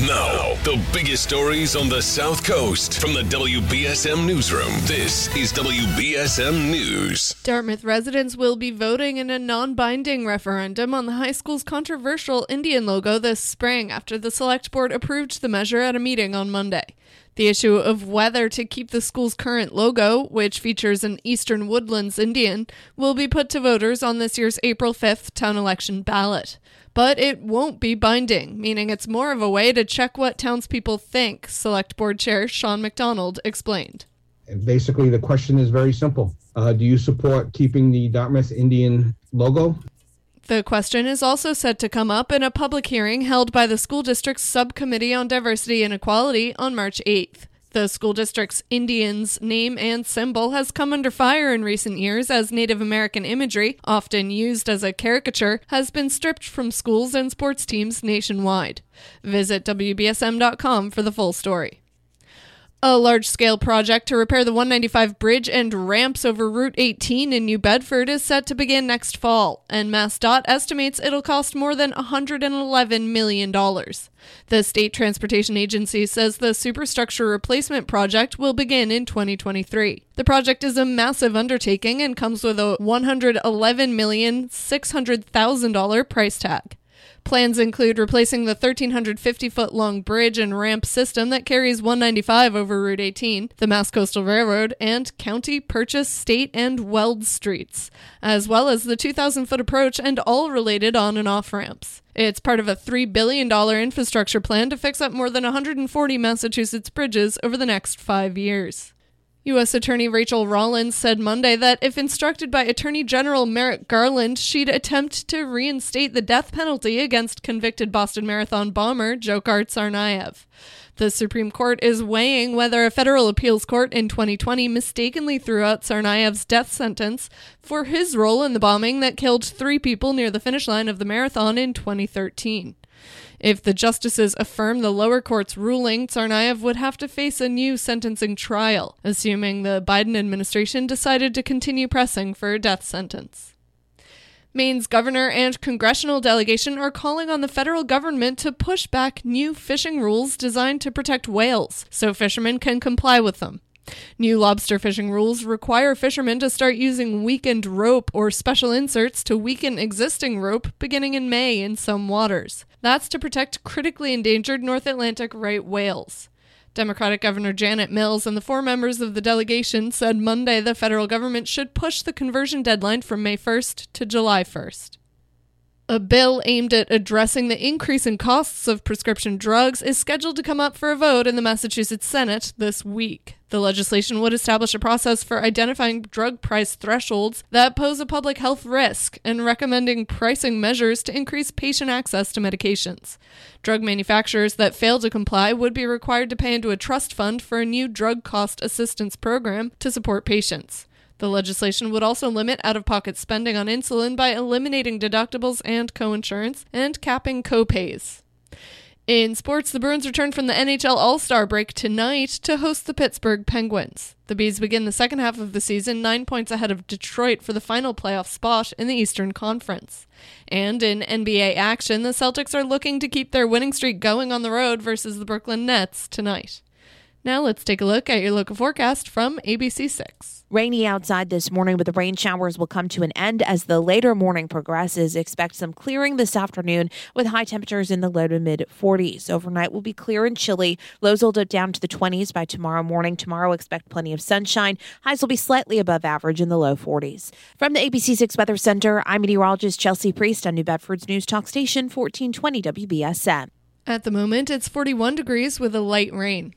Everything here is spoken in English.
Now, the biggest stories on the South Coast from the WBSM Newsroom. This is WBSM News. Dartmouth residents will be voting in a non binding referendum on the high school's controversial Indian logo this spring after the select board approved the measure at a meeting on Monday. The issue of whether to keep the school's current logo, which features an Eastern Woodlands Indian, will be put to voters on this year's April 5th town election ballot. But it won't be binding, meaning it's more of a way to check what townspeople think, Select Board Chair Sean McDonald explained. Basically, the question is very simple uh, Do you support keeping the Dartmouth Indian logo? The question is also set to come up in a public hearing held by the school district's Subcommittee on Diversity and Equality on March 8th. The school district's Indians name and symbol has come under fire in recent years as Native American imagery, often used as a caricature, has been stripped from schools and sports teams nationwide. Visit WBSM.com for the full story. A large scale project to repair the 195 bridge and ramps over Route 18 in New Bedford is set to begin next fall, and MassDOT estimates it'll cost more than $111 million. The state transportation agency says the superstructure replacement project will begin in 2023. The project is a massive undertaking and comes with a $111,600,000 price tag. Plans include replacing the 1,350 foot long bridge and ramp system that carries 195 over Route 18, the Mass Coastal Railroad, and County, Purchase, State, and Weld streets, as well as the 2,000 foot approach and all related on and off ramps. It's part of a $3 billion infrastructure plan to fix up more than 140 Massachusetts bridges over the next five years. U.S. Attorney Rachel Rollins said Monday that if instructed by Attorney General Merrick Garland, she'd attempt to reinstate the death penalty against convicted Boston Marathon bomber Dzhokhar Tsarnaev. The Supreme Court is weighing whether a federal appeals court in 2020 mistakenly threw out Tsarnaev's death sentence for his role in the bombing that killed three people near the finish line of the marathon in 2013. If the justices affirm the lower court's ruling, Tsarnaev would have to face a new sentencing trial, assuming the Biden administration decided to continue pressing for a death sentence. Maine's governor and congressional delegation are calling on the federal government to push back new fishing rules designed to protect whales so fishermen can comply with them. New lobster fishing rules require fishermen to start using weakened rope or special inserts to weaken existing rope beginning in May in some waters. That's to protect critically endangered North Atlantic right whales. Democratic Governor Janet Mills and the four members of the delegation said Monday the federal government should push the conversion deadline from May 1st to July 1st. A bill aimed at addressing the increase in costs of prescription drugs is scheduled to come up for a vote in the Massachusetts Senate this week. The legislation would establish a process for identifying drug price thresholds that pose a public health risk and recommending pricing measures to increase patient access to medications. Drug manufacturers that fail to comply would be required to pay into a trust fund for a new drug cost assistance program to support patients. The legislation would also limit out of pocket spending on insulin by eliminating deductibles and coinsurance and capping copays. In sports, the Bruins return from the NHL All Star break tonight to host the Pittsburgh Penguins. The Bees begin the second half of the season nine points ahead of Detroit for the final playoff spot in the Eastern Conference. And in NBA action, the Celtics are looking to keep their winning streak going on the road versus the Brooklyn Nets tonight. Now let's take a look at your local forecast from ABC6. Rainy outside this morning, but the rain showers will come to an end as the later morning progresses. Expect some clearing this afternoon with high temperatures in the low to mid 40s. Overnight will be clear and chilly. Lows will dip down to the 20s by tomorrow morning. Tomorrow, expect plenty of sunshine. Highs will be slightly above average in the low 40s. From the ABC6 Weather Center, I'm meteorologist Chelsea Priest on New Bedford's News Talk Station 1420 WBSM. At the moment, it's 41 degrees with a light rain.